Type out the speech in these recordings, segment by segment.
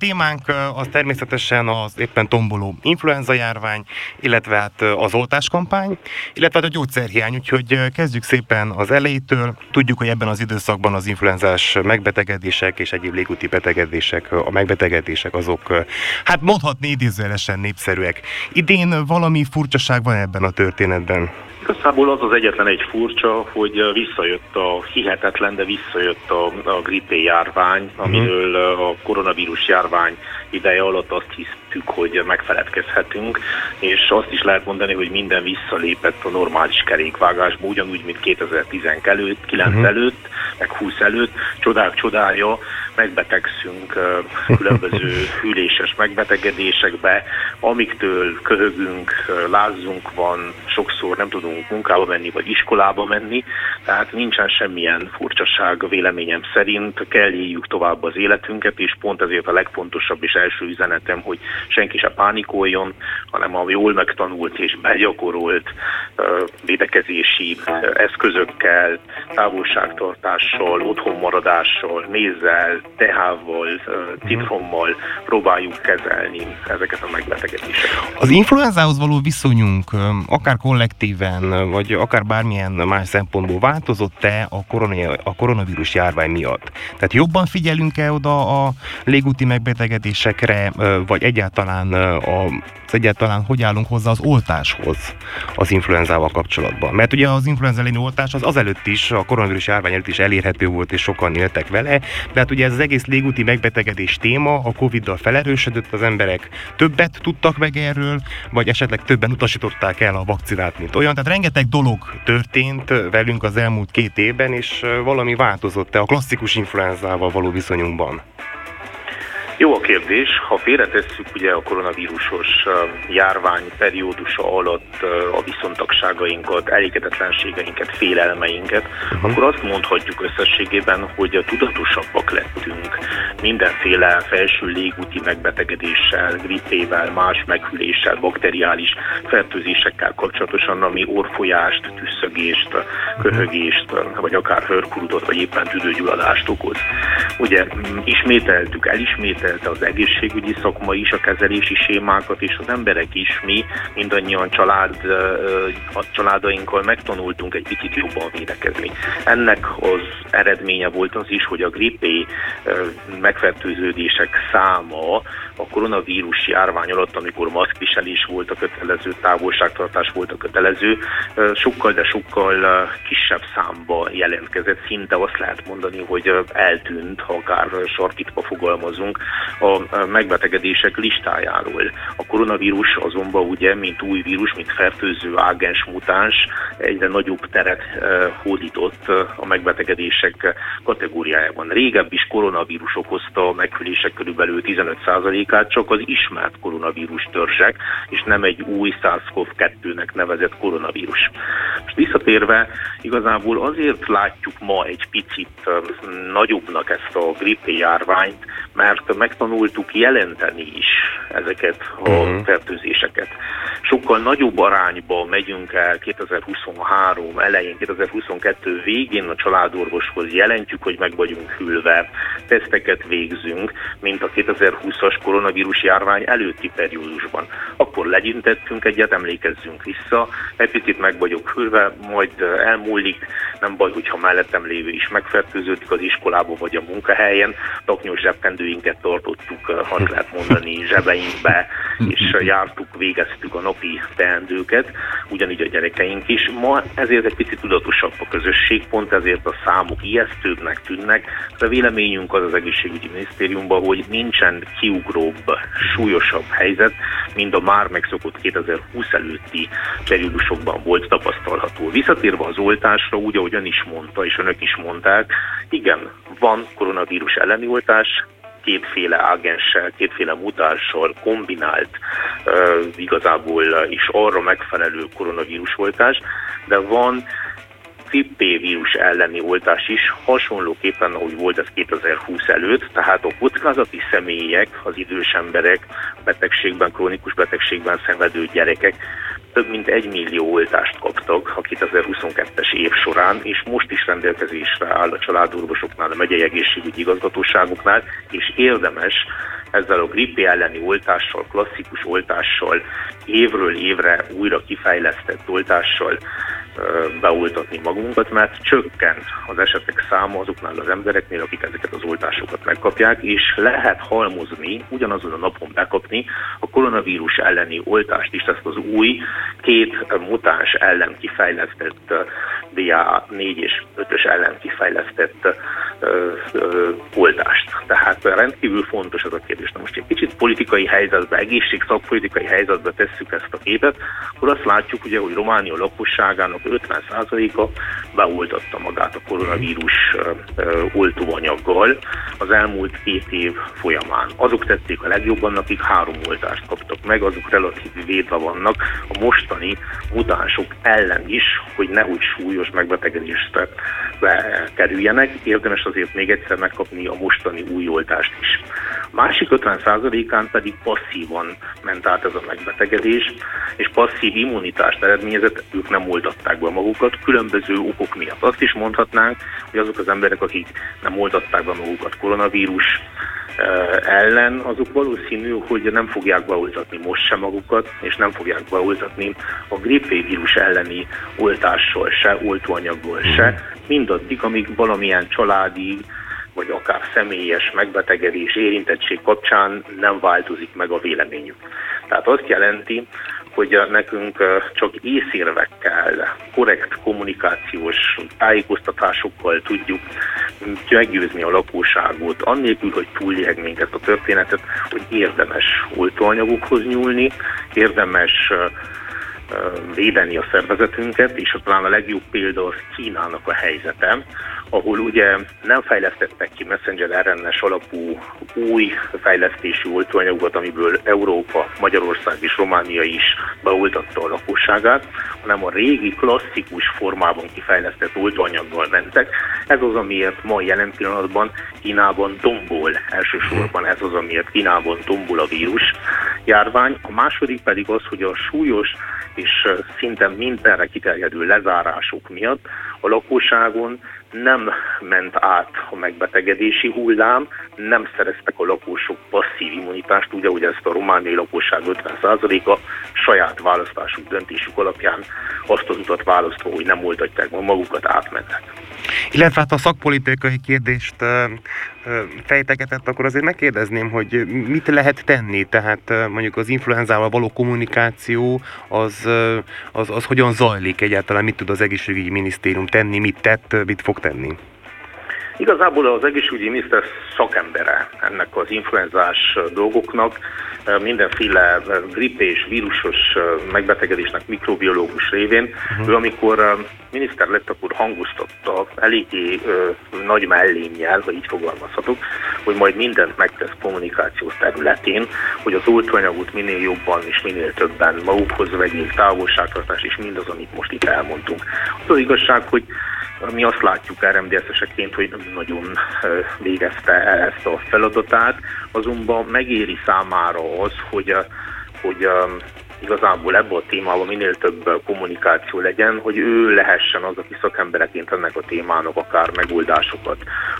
Témánk az természetesen az éppen tomboló influenza járvány, illetve hát az oltáskampány, illetve hát a gyógyszerhiány, úgyhogy kezdjük szépen az elejétől. Tudjuk, hogy ebben az időszakban az influenzás megbetegedések és egyéb légúti betegedések, a megbetegedések azok, hát mondhatni idézőjelesen népszerűek. Idén valami furcsaság van ebben a történetben? Igazából az az egyetlen egy furcsa, hogy visszajött a hihetetlen, de visszajött a, a grippé járvány, mhm. amiről a koronavírus járvány ideje alatt azt hisztük, hogy megfeledkezhetünk, és azt is lehet mondani, hogy minden visszalépett a normális kerékvágásba, ugyanúgy, mint 2019 előtt, 9 uh-huh. előtt, meg 20 előtt, csodák csodája, megbetegszünk különböző hűléses megbetegedésekbe, amiktől köhögünk, lázzunk van, sokszor nem tudunk munkába menni, vagy iskolába menni, tehát nincsen semmilyen furcsaság véleményem szerint, kell éljük tovább az életünket, és pont ezért a legfontosabb és első üzenetem, hogy senki se pánikoljon, hanem a jól megtanult és begyakorolt védekezési eszközökkel, távolságtartással, otthonmaradással, mézzel, tehával, citrommal próbáljuk kezelni ezeket a megbetegedéseket. Az influenzához való viszonyunk akár kollektíven, vagy akár bármilyen más szempontból változott-e a, korona, a koronavírus járvány miatt? Tehát jobban figyelünk-e oda a légúti megbetegedésekre, vagy egyáltalán, a, egyáltalán hogy állunk hozzá az oltáshoz az influenzával kapcsolatban? Mert ugye az influenza elleni oltás az azelőtt is, a koronavírus járvány előtt is elérhető volt, és sokan éltek vele, de hát ugye ez az egész légúti megbetegedés téma a Covid-dal felerősödött, az emberek többet tudtak meg erről, vagy esetleg többen utasították el a vakcinát, mint olyan. Tehát rengeteg dolog történt velünk az elmúlt két évben, és valami változott-e a klasszikus influenzával való viszonyunkban? Jó a kérdés. Ha félretesszük ugye a koronavírusos járvány periódusa alatt a viszontagságainkat, elégedetlenségeinket, félelmeinket, uh-huh. akkor azt mondhatjuk összességében, hogy tudatosabbak lettünk mindenféle felső légúti megbetegedéssel, grippével, más meghűléssel, bakteriális fertőzésekkel kapcsolatosan, ami orfolyást, tüsszögést, köhögést, vagy akár hörkurudot, vagy éppen tüdőgyulladást okoz. Ugye ismételtük, elismételtük, átvételte az egészségügyi szakma is a kezelési sémákat, és az emberek is, mi mindannyian család, a családainkkal megtanultunk egy picit jobban védekezni. Ennek az eredménye volt az is, hogy a grippé megfertőződések száma a koronavírus járvány alatt, amikor maszkviselés volt a kötelező, távolságtartás volt a kötelező, sokkal, de sokkal kisebb számba jelentkezett. Szinte azt lehet mondani, hogy eltűnt, ha akár sarkítva fogalmazunk, a megbetegedések listájáról. A koronavírus azonban ugye, mint új vírus, mint fertőző ágens mutáns, egyre nagyobb teret hódított a megbetegedések kategóriájában. Régebb is koronavírus okozta a meghűlések körülbelül 15%-át, csak az ismert koronavírus törzsek, és nem egy új SARS-CoV-2-nek nevezett koronavírus. Most visszatérve, igazából azért látjuk ma egy picit nagyobbnak ezt a grippé járványt, mert megtanultuk jelenteni is ezeket a uh-huh. fertőzéseket. Sokkal nagyobb arányba megyünk el 2023 elején, 2022 végén a családorvoshoz, jelentjük, hogy meg vagyunk hűlve, teszteket végzünk, mint a 2020-as koronavírus járvány előtti periódusban. Akkor legyintettünk egyet, emlékezzünk vissza, egy picit meg vagyok hűlve, majd elmúlik, nem baj, hogyha mellettem lévő is megfertőződik az iskolában vagy a munkahelyen, taknyos zsebkendőinket tartottuk, azt lehet mondani, zsebeinkbe, és jártuk, végeztük a napi teendőket, ugyanígy a gyerekeink is. Ma ezért egy picit tudatosabb a közösség, pont ezért a számok ijesztőbbnek tűnnek. A véleményünk az az egészségügyi minisztériumban, hogy nincsen kiugróbb, súlyosabb helyzet, mint a már megszokott 2020 előtti periódusokban volt tapasztalható. Visszatérve az oltásra, úgy, ahogy ön is mondta, és önök is mondták, igen, van koronavírus elleni oltás, kétféle ágenssel, kétféle mutással kombinált igazából is arra megfelelő koronavírus oltás, de van grippé vírus elleni oltás is hasonlóképpen, ahogy volt ez 2020 előtt, tehát a kockázati személyek, az idős emberek, betegségben, krónikus betegségben szenvedő gyerekek több mint egy millió oltást kaptak a 2022-es év során, és most is rendelkezésre áll a családorvosoknál, a megyei egészségügyi igazgatóságoknál, és érdemes ezzel a gripi elleni oltással, klasszikus oltással, évről évre újra kifejlesztett oltással beoltatni magunkat, mert csökkent az esetek száma azoknál az embereknél, akik ezeket az oltásokat megkapják, és lehet halmozni, ugyanazon a napon bekapni a koronavírus elleni oltást is, ezt az új két mutáns ellen kifejlesztett BA4 és 5-ös ellen kifejlesztett oltást. Tehát rendkívül fontos ez a kérdés. Na most egy kicsit politikai helyzetbe, egészségszakpolitikai helyzetbe tesszük ezt a képet, akkor azt látjuk ugye, hogy Románia lakosságának 50%-a beoltatta magát a koronavírus oltóanyaggal az elmúlt két év folyamán. Azok tették a legjobban, akik három oltást kaptak meg, azok relatív védve vannak a mostani mutánsok ellen is, hogy nehogy súlyos megbetegedést kerüljenek. Érdemes azért még egyszer megkapni a mostani új oltást is. Másik 50%-án pedig passzívan ment át ez a megbetegedés, és passzív immunitást eredményezett, ők nem oltatták be magukat, különböző okok miatt. Azt is mondhatnánk, hogy azok az emberek, akik nem oltatták be magukat koronavírus eh, ellen, azok valószínű, hogy nem fogják beoltatni most sem magukat, és nem fogják beoltatni a grippvírus elleni oltással se, oltóanyaggal se, mindaddig, amíg valamilyen családi vagy akár személyes megbetegedés, érintettség kapcsán nem változik meg a véleményük. Tehát azt jelenti, hogy nekünk csak észérvekkel, korrekt kommunikációs tájékoztatásokkal tudjuk meggyőzni a lakóságot, annélkül, hogy túljelgnénk ezt a történetet, hogy érdemes oltóanyagokhoz nyúlni, érdemes védeni a szervezetünket, és talán a legjobb példa az Kínának a helyzete, ahol ugye nem fejlesztettek ki messenger RNS alapú új fejlesztési oltóanyagot, amiből Európa, Magyarország és Románia is beoltatta a lakosságát, hanem a régi klasszikus formában kifejlesztett oltóanyaggal mentek. Ez az, amiért ma jelen pillanatban Kínában tombol, elsősorban ez az, amiért Kínában tombol a vírus járvány. A második pedig az, hogy a súlyos és szinte mindenre kiterjedő lezárások miatt a lakóságon nem ment át a megbetegedési hullám, nem szereztek a lakosok passzív immunitást, ugye, hogy ezt a romániai lakosság 50%-a saját választásuk, döntésük alapján azt az utat választva, hogy nem oltatják magukat, átmentek. Illetve hát a szakpolitikai kérdést fejtegetett, akkor azért megkérdezném, hogy mit lehet tenni, tehát mondjuk az influenzával való kommunikáció, az, az, az hogyan zajlik egyáltalán, mit tud az egészségügyi minisztérium tenni, mit tett, mit fog tenni? Igazából az egészségügyi miniszter szakembere ennek az influenzás dolgoknak, mindenféle gripp és vírusos megbetegedésnek mikrobiológus révén. Uh-huh. Ő amikor miniszter lett, akkor hangoztatta eléggé nagy mellénnyel, ha így fogalmazhatok, hogy majd mindent megtesz kommunikációs területén, hogy az oltóanyagot minél jobban és minél többen magukhoz vegyék, távolságtartás és mindaz, amit most itt elmondtunk. Az, az igazság, hogy mi azt látjuk RMDS-eseként, hogy nagyon végezte ezt a feladatát, azonban megéri számára az, hogy, hogy igazából ebből a témában minél több kommunikáció legyen, hogy ő lehessen az, aki szakembereként ennek a témának akár megoldásokat,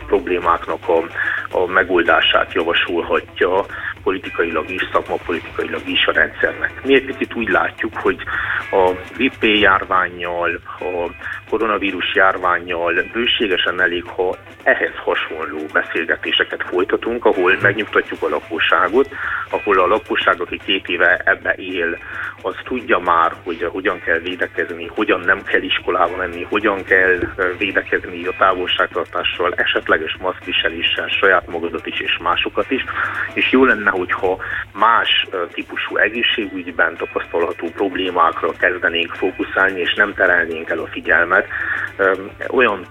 problémáknak a, a megoldását javasolhatja politikailag is, szakmapolitikailag is a rendszernek. Mi egy picit úgy látjuk, hogy a VP járványjal, a koronavírus járványjal bőségesen elég, ha ehhez hasonló beszélgetéseket folytatunk, ahol megnyugtatjuk a lakosságot, ahol a lakosság, aki két éve ebbe él, az tudja már, hogy hogyan kell védekezni, hogyan nem kell iskolába menni, hogyan kell védekezni a távolságtartással, esetleges maszkviseléssel, saját magadat is és másokat is, és jó lenne, hogyha más típusú egészségügyben tapasztalható problémákra kezdenénk fókuszálni, és nem terelnénk el a figyelmet olyan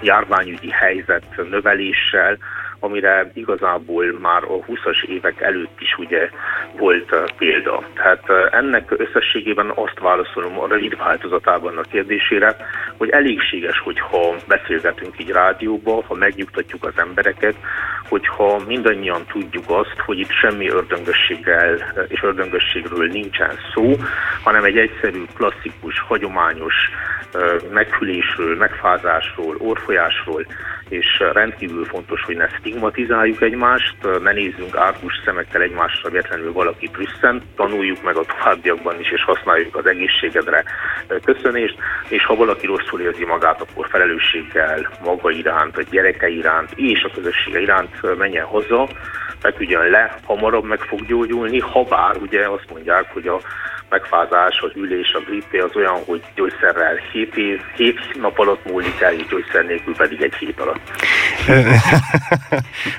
járványügyi helyzet növeléssel, amire igazából már a 20-as évek előtt is ugye volt példa. Tehát ennek összességében azt válaszolom a rövid változatában a kérdésére, hogy elégséges, hogyha beszélgetünk így rádióba, ha megnyugtatjuk az embereket, hogyha mindannyian tudjuk azt, hogy itt semmi ördöngösséggel és ördöngösségről nincsen szó, hanem egy egyszerű, klasszikus, hagyományos meghűlésről, megfázásról, orfolyásról, és rendkívül fontos, hogy ne stigmatizáljuk egymást, ne nézzünk árkus szemekkel egymásra, véletlenül valaki prüsszent, tanuljuk meg a továbbiakban is, és használjuk az egészségedre köszönést, és ha valaki rosszul érzi magát, akkor felelősséggel maga iránt, a gyereke iránt és a közössége iránt menjen haza, feküdjön le, hamarabb meg fog gyógyulni, ha bár ugye azt mondják, hogy a megfázás, az ülés, a grippé az olyan, hogy gyógyszerrel 7, év, 7 nap alatt múlik el, és gyógyszer nélkül pedig egy hét alatt.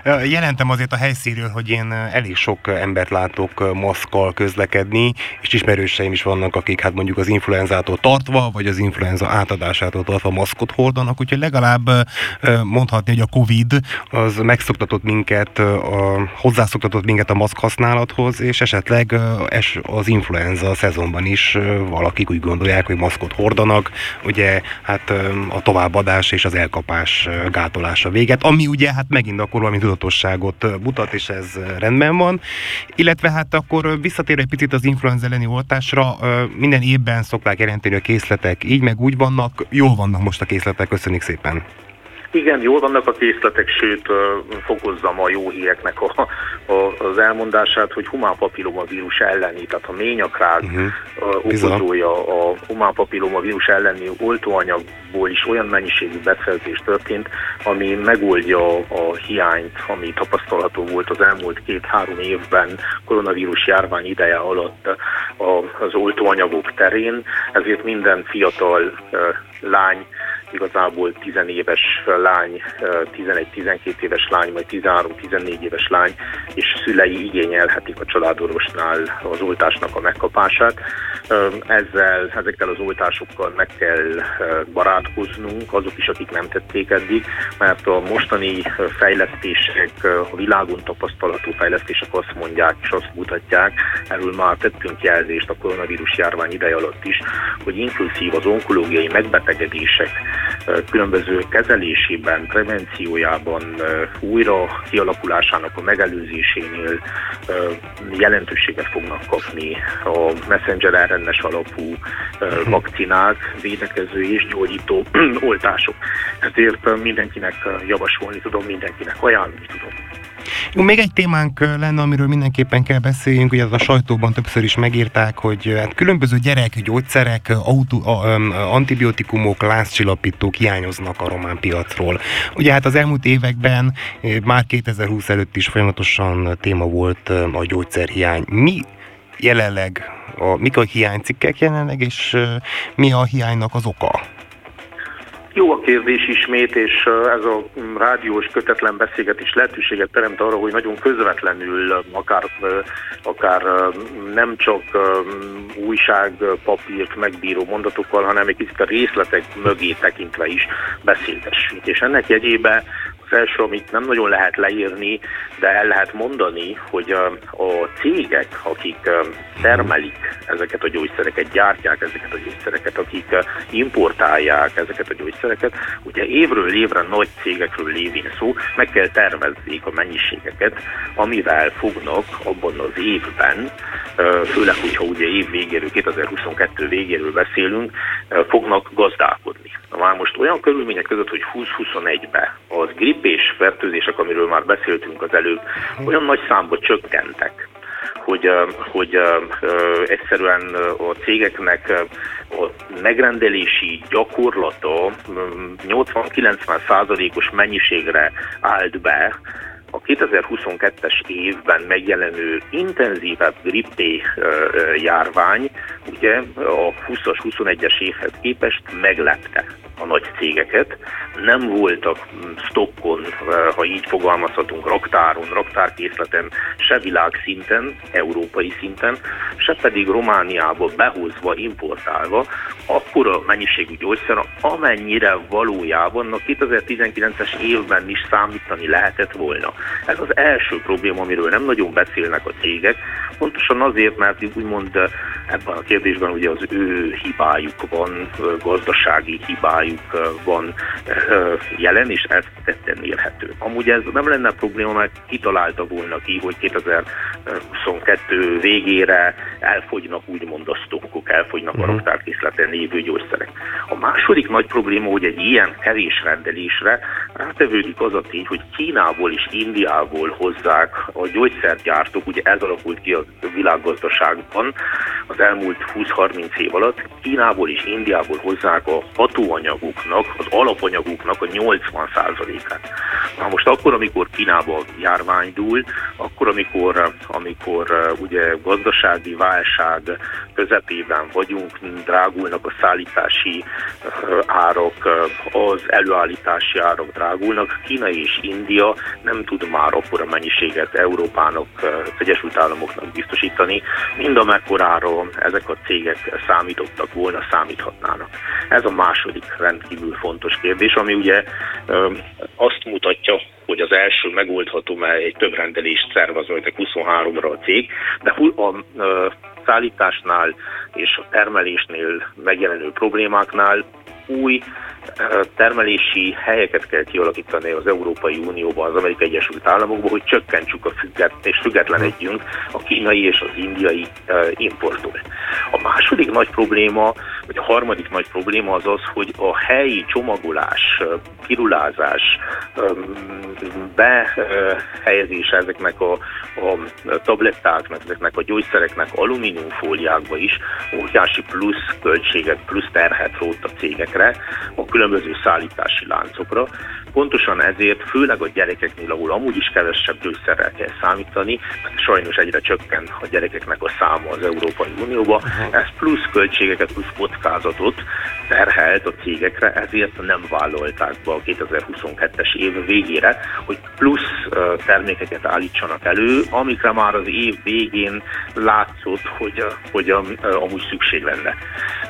Jelentem azért a helyszínről, hogy én elég sok embert látok maszkkal közlekedni, és ismerőseim is vannak, akik hát mondjuk az influenzától tartva, vagy az influenza átadásától tartva maszkot hordanak, úgyhogy legalább mondhatni, hogy a Covid az megszoktatott minket, a, hozzászoktatott minket a maszk használathoz, és esetleg az influenza szezonban is valakik úgy gondolják, hogy maszkot hordanak, ugye hát a továbbadás és az elkapás gátolása véget, ami ugye hát megint akkor valami tudatosságot mutat, és ez rendben van. Illetve hát akkor visszatér egy picit az influenza elleni oltásra, minden évben szokták jelenteni a készletek, így meg úgy vannak, jól vannak most a készletek, köszönjük szépen! Igen, jól vannak a készletek, sőt fokozzam a jó híreknek a, a, az elmondását, hogy humán vírus elleni, tehát a ményakrág uh-huh. okozója a humán vírus elleni oltóanyagból is olyan mennyiségű beszerzés történt, ami megoldja a hiányt, ami tapasztalható volt az elmúlt két-három évben koronavírus járvány ideje alatt az oltóanyagok terén, ezért minden fiatal lány igazából 10 éves lány, 11-12 éves lány, vagy 13-14 éves lány, és szülei igényelhetik a családorvosnál az oltásnak a megkapását. Ezzel, ezekkel az oltásokkal meg kell barátkoznunk, azok is, akik nem tették eddig, mert a mostani fejlesztések, a világon tapasztalatú fejlesztések azt mondják és azt mutatják, erről már tettünk jelzést a koronavírus járvány ideje alatt is, hogy inkluszív az onkológiai megbetegedések különböző kezelésében, prevenciójában, újra kialakulásának a megelőzésénél jelentőséget fognak kapni a messenger RNS alapú vakcinák, védekező és gyógyító oltások. Ezért mindenkinek javasolni tudom, mindenkinek ajánlani tudom. Még egy témánk lenne, amiről mindenképpen kell beszéljünk, ugye az a sajtóban többször is megírták, hogy hát különböző gyerek gyógyszerek, autó, antibiotikumok, lázcsillapítók hiányoznak a román piacról. Ugye hát az elmúlt években, már 2020 előtt is folyamatosan téma volt a gyógyszerhiány. Mi jelenleg, a, mik a hiánycikkek jelenleg, és mi a hiánynak az oka? Jó a kérdés ismét, és ez a rádiós kötetlen beszélgetés lehetőséget teremt arra, hogy nagyon közvetlenül, akár, akár nem csak újságpapírt megbíró mondatokkal, hanem egy kicsit a részletek mögé tekintve is beszéltessünk. És ennek jegyében az első, amit nem nagyon lehet leírni, de el lehet mondani, hogy a, cégek, akik termelik ezeket a gyógyszereket, gyártják ezeket a gyógyszereket, akik importálják ezeket a gyógyszereket, ugye évről évre nagy cégekről lévén szó, meg kell tervezzék a mennyiségeket, amivel fognak abban az évben, főleg, hogyha ugye év végéről, 2022 végéről beszélünk, fognak gazdálkodni. Na már most olyan körülmények között, hogy 2021-ben az gripés fertőzések, amiről már beszéltünk az előbb, olyan nagy számba csökkentek, hogy, hogy egyszerűen a cégeknek a megrendelési gyakorlata 80-90 százalékos mennyiségre állt be, a 2022-es évben megjelenő intenzívebb grippé járvány ugye a 20-as, 21-es évhez képest meglepte a nagy cégeket. Nem voltak stockon, ha így fogalmazhatunk, raktáron, raktárkészleten, se világszinten, európai szinten, se pedig Romániába behozva, importálva, akkora mennyiségű gyógyszer, amennyire valójában a 2019-es évben is számítani lehetett volna. Ez az első probléma, amiről nem nagyon beszélnek a cégek, pontosan azért, mert úgymond ebben a kérdésben ugye az ő hibájuk van, gazdasági hibájuk, munkájuk van jelen, és ez tetten érhető. Amúgy ez nem lenne probléma, mert kitalálta volna ki, hogy 2022 végére elfogynak úgymond a stokkok, elfogynak a mhm. raktárkészleten lévő gyógyszerek. A második nagy probléma, hogy egy ilyen kevés rendelésre rátevődik az a tény, hogy Kínából és Indiából hozzák a gyógyszergyártók, ugye ez alakult ki a világgazdaságban az elmúlt 20-30 év alatt, Kínából és Indiából hozzák a hatóanyagoknak, az alapanyagoknak a 80%-át. Na most akkor, amikor Kínába járvány dúl, akkor, amikor, amikor ugye gazdasági válság közepében vagyunk, drágulnak a szállítási árak, az előállítási árak drágulnak, Kína és India nem tud már akkora mennyiséget Európának, az Egyesült Államoknak biztosítani, mind amekkorára ezek a cégek számítottak volna, számíthatnának. Ez a második rendkívül fontos kérdés, ami ugye azt mutatja, hogy az első megoldható, mert egy több rendelést szervez, vagy 23-ra a cég, de a szállításnál és a termelésnél megjelenő problémáknál új termelési helyeket kell kialakítani az Európai Unióban, az Amerikai Egyesült Államokban, hogy csökkentsük a függet, és függetlenedjünk a kínai és az indiai importtól. A második nagy probléma, vagy a harmadik nagy probléma az az, hogy a helyi csomagolás, pirulázás, behelyezése ezeknek a, a tablettáknak, ezeknek a gyógyszereknek alumíniumfóliákba is óriási plusz költséget, plusz terhet rótt a cégekre, a különböző szállítási láncokra. Pontosan ezért, főleg a gyerekeknél, ahol amúgy is kevesebb gyógyszerrel kell számítani, mert sajnos egyre csökken a gyerekeknek a száma az Európai Unióba, ez plusz költségeket, plusz kockázatot terhelt a cégekre, ezért nem vállalták be a 2022-es év végére, hogy plusz termékeket állítsanak elő, amikre már az év végén látszott, hogy, hogy amúgy szükség lenne.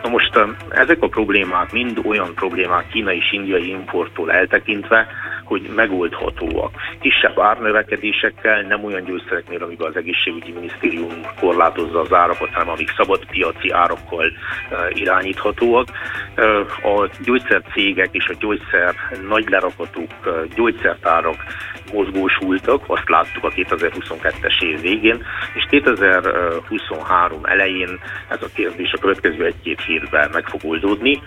Na most ezek a problémák mind olyan problémák Kína és indiai importtól eltekintve, hogy megoldhatóak. Kisebb árnövekedésekkel, nem olyan gyógyszereknél, amiben az egészségügyi minisztérium korlátozza az árakat, hanem amik szabad piaci árakkal irányíthatóak. A gyógyszercégek és a gyógyszer nagy lerakatok, gyógyszertárak mozgósultak, azt láttuk a 2022-es év végén, és 2023 elején ez a kérdés a következő egy-két hétben meg fog oldódni,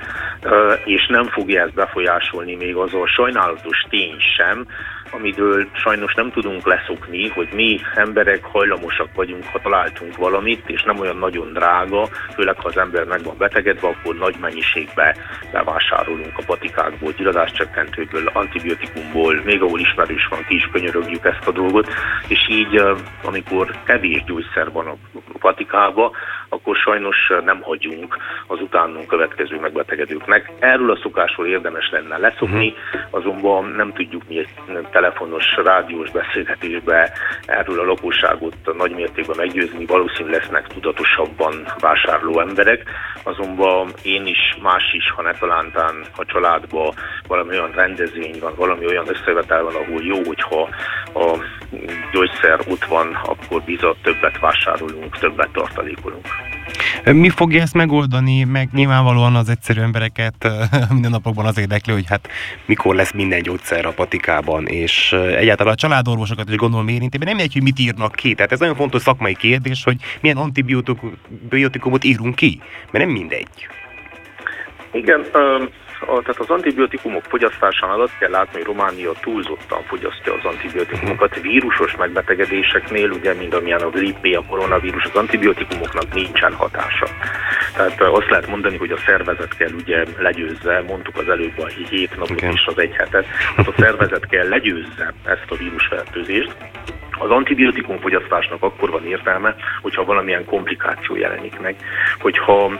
és nem fogja ezt befolyásolni még az a sajnálatos tény sem, amiről sajnos nem tudunk leszokni, hogy mi emberek hajlamosak vagyunk, ha találtunk valamit, és nem olyan nagyon drága, főleg ha az ember meg van betegedve, akkor nagy mennyiségbe bevásárolunk a patikákból, gyilladáscsökkentőből, antibiotikumból, még ahol ismerős van, ki is könyörögjük ezt a dolgot, és így, amikor kevés gyógyszer van a patikába, akkor sajnos nem hagyunk az utánunk következő megbetegedőknek. Erről a szokásról érdemes lenne leszokni, mhm. azonban nem tudjuk mi egy telefonos, rádiós beszélgetésbe erről a lakosságot nagy mértékben meggyőzni, valószínűleg lesznek tudatosabban vásárló emberek, azonban én is, más is, ha ne talántán a családban valami olyan rendezvény van, valami olyan összevetel van, ahol jó, hogyha a gyógyszer ott van, akkor bizony többet vásárolunk, többet tartalékolunk. Mi fogja ezt megoldani, meg nyilvánvalóan az egyszerű embereket minden napokban az érdekli, hogy hát mikor lesz minden gyógyszer a patikában, és egyáltalán a családorvosokat is gondolom érinti, nem egy, hogy mit írnak ki. Tehát ez nagyon fontos szakmai kérdés, hogy milyen antibiotikumot írunk ki, mert nem mindegy. Igen, um a, tehát az antibiotikumok fogyasztásánál azt kell látni, hogy Románia túlzottan fogyasztja az antibiotikumokat. Vírusos megbetegedéseknél, ugye, mint amilyen a grippé, a koronavírus, az antibiotikumoknak nincsen hatása. Tehát azt lehet mondani, hogy a szervezet kell ugye legyőzze, mondtuk az előbb a hét napot okay. és az egy hetet, tehát a szervezet kell legyőzze ezt a vírusfertőzést, az antibiotikum fogyasztásnak akkor van értelme, hogyha valamilyen komplikáció jelenik meg. Hogyha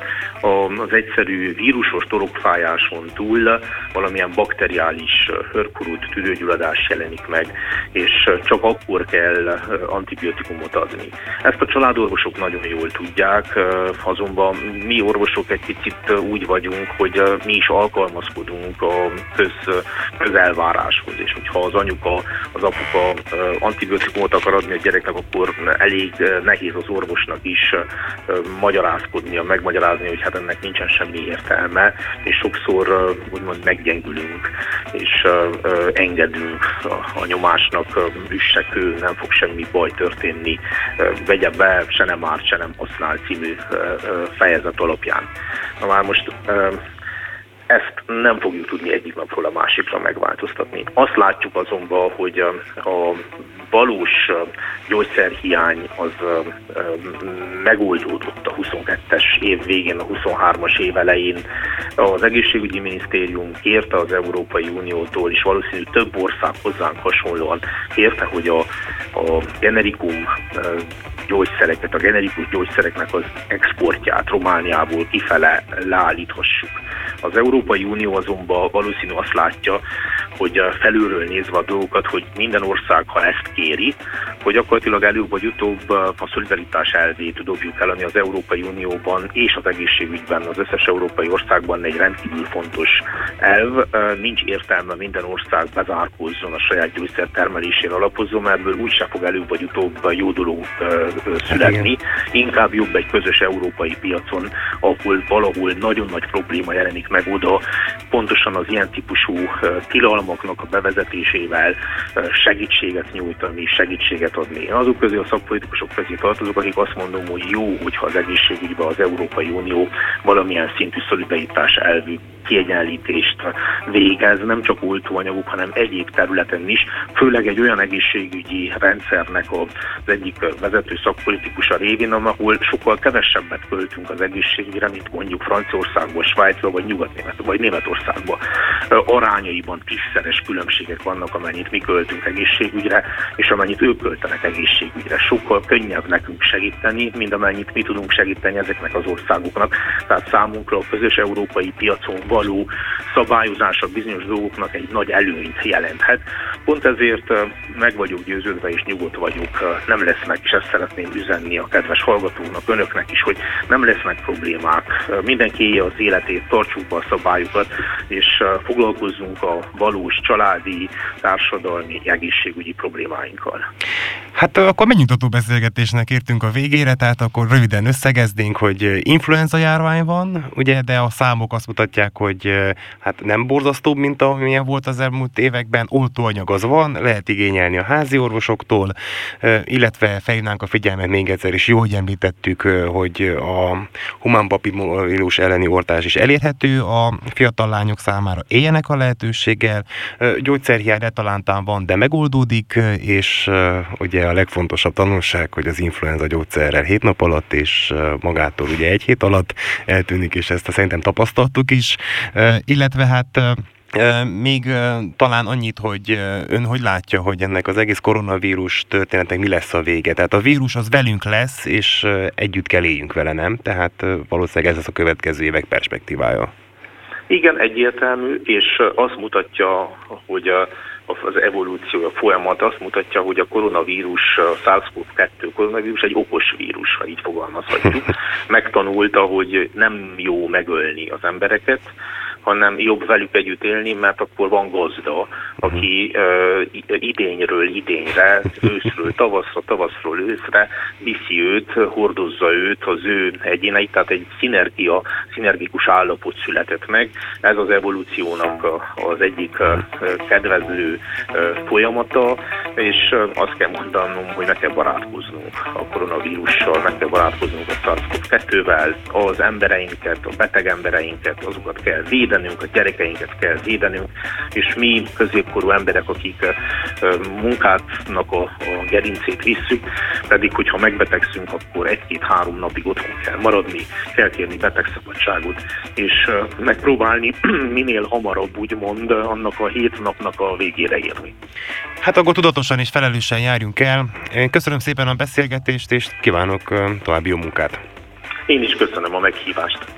az egyszerű vírusos torokfájáson túl valamilyen bakteriális hörkurút tüdőgyulladás jelenik meg, és csak akkor kell antibiotikumot adni. Ezt a családorvosok nagyon jól tudják, azonban mi orvosok egy picit úgy vagyunk, hogy mi is alkalmazkodunk a köz, közelváráshoz, és hogyha az anyuka, az apuka antibiotikumot antibiótikumot akar adni a gyereknek, akkor elég nehéz az orvosnak is magyarázkodnia, megmagyarázni, hogy hát ennek nincsen semmi értelme, és sokszor úgymond meggyengülünk, és engedünk a, nyomásnak, üssekő, nem fog semmi baj történni, vegye be, se nem árt, se nem használ című fejezet alapján. Na már most ezt nem fogjuk tudni egyik napról a másikra megváltoztatni. Azt látjuk azonban, hogy a, valós gyógyszerhiány az megoldódott a 22-es év végén, a 23-as év elején. Az egészségügyi minisztérium kérte az Európai Uniótól, és valószínű több ország hozzánk hasonlóan kérte, hogy a, a generikum gyógyszereket, a generikus gyógyszereknek az exportját Romániából kifele leállíthassuk. Az Európai Unió azonban valószínű azt látja, hogy felülről nézve a dolgokat, hogy minden ország, ha ezt kéri, hogy gyakorlatilag előbb vagy utóbb a szolidaritás elvét dobjuk el, ami az Európai Unióban és az egészségügyben az összes európai országban egy rendkívül fontos elv. Nincs értelme minden ország bezárkózzon a saját gyógyszer termelésére alapozó, mert ebből úgyse fog előbb vagy utóbb jó dolog születni. Inkább jobb egy közös európai piacon, ahol valahol nagyon nagy probléma jelenik meg oda, pontosan az ilyen típusú tilalmaknak a bevezetésével segítséget nyújtani, segítséget adni. Én azok közé a szakpolitikusok közé tartozok, akik azt mondom, hogy jó, hogyha az egészségügyben az Európai Unió valamilyen szintű szolidaritás elvű kiegyenlítést végez, nem csak oltóanyagok, hanem egyéb területen is, főleg egy olyan egészségügyi rendszernek az egyik vezető szakpolitikusa révén, ahol sokkal kevesebbet költünk az egészségügyre, mint mondjuk Franciaországban, Svájcban vagy Nyugat-Német vagy Németországban. Arányaiban tízszeres különbségek vannak, amennyit mi költünk egészségügyre, és amennyit ők költenek egészségügyre. Sokkal könnyebb nekünk segíteni, mint amennyit mi tudunk segíteni ezeknek az országoknak. Tehát számunkra a közös európai piacon való szabályozása bizonyos dolgoknak egy nagy előnyt jelenthet. Pont ezért meg vagyok győződve és nyugodt vagyok, nem lesznek, és ezt szeretném üzenni a kedves hallgatónak, önöknek is, hogy nem lesznek problémák. Mindenki élje az életét, tartsuk be a szabályokat, és foglalkozzunk a valós családi, társadalmi, egészségügyi problémáinkkal. Hát akkor megnyugtató beszélgetésnek értünk a végére, tehát akkor röviden összegeznénk, hogy influenza járvány van, ugye, de a számok azt mutatják, hogy hát nem borzasztóbb, mint amilyen volt az elmúlt években, oltóanyag az van, lehet igényelni a házi orvosoktól, illetve felhívnánk a figyelmet még egyszer is, jó, hogy említettük, hogy a humán papillomavírus elleni oltás is elérhető a fiatal lányok számára, éljenek a lehetőséggel, gyógyszerhiány retalántán van, de megoldódik, és ugye a legfontosabb tanulság, hogy az influenza gyógyszerrel 7 nap alatt, és magától ugye egy hét alatt eltűnik, és ezt szerintem tapasztaltuk is, illetve hát még talán annyit, hogy ön hogy látja, hogy ennek az egész koronavírus történetnek mi lesz a vége? Tehát a vírus az velünk lesz, és együtt kell éljünk vele, nem? Tehát valószínűleg ez lesz a következő évek perspektívája. Igen, egyértelmű, és azt mutatja, hogy a az evolúció, a folyamat azt mutatja, hogy a koronavírus, a SARS-CoV-2 koronavírus egy okos vírus, ha így fogalmazhatjuk. Megtanulta, hogy nem jó megölni az embereket, hanem jobb velük együtt élni, mert akkor van gazda, aki uh, idényről idényre, őszről tavaszra, tavaszról őszre viszi őt, hordozza őt, az ő egyéneit, tehát egy szinergia, szinergikus állapot született meg. Ez az evolúciónak az egyik kedvező folyamata, és azt kell mondanom, hogy meg kell barátkoznunk a koronavírussal, meg kell barátkoznunk a SARS-CoV-2-vel, az embereinket, a beteg embereinket, azokat kell védeni, védenünk, a gyerekeinket kell védenünk, és mi középkorú emberek, akik munkátnak a, a gerincét visszük, pedig hogyha megbetegszünk, akkor egy-két-három napig otthon kell maradni, kell kérni betegszabadságot, és megpróbálni minél hamarabb úgymond annak a hét napnak a végére érni. Hát akkor tudatosan és felelősen járjunk el. Én köszönöm szépen a beszélgetést, és kívánok további jó munkát. Én is köszönöm a meghívást.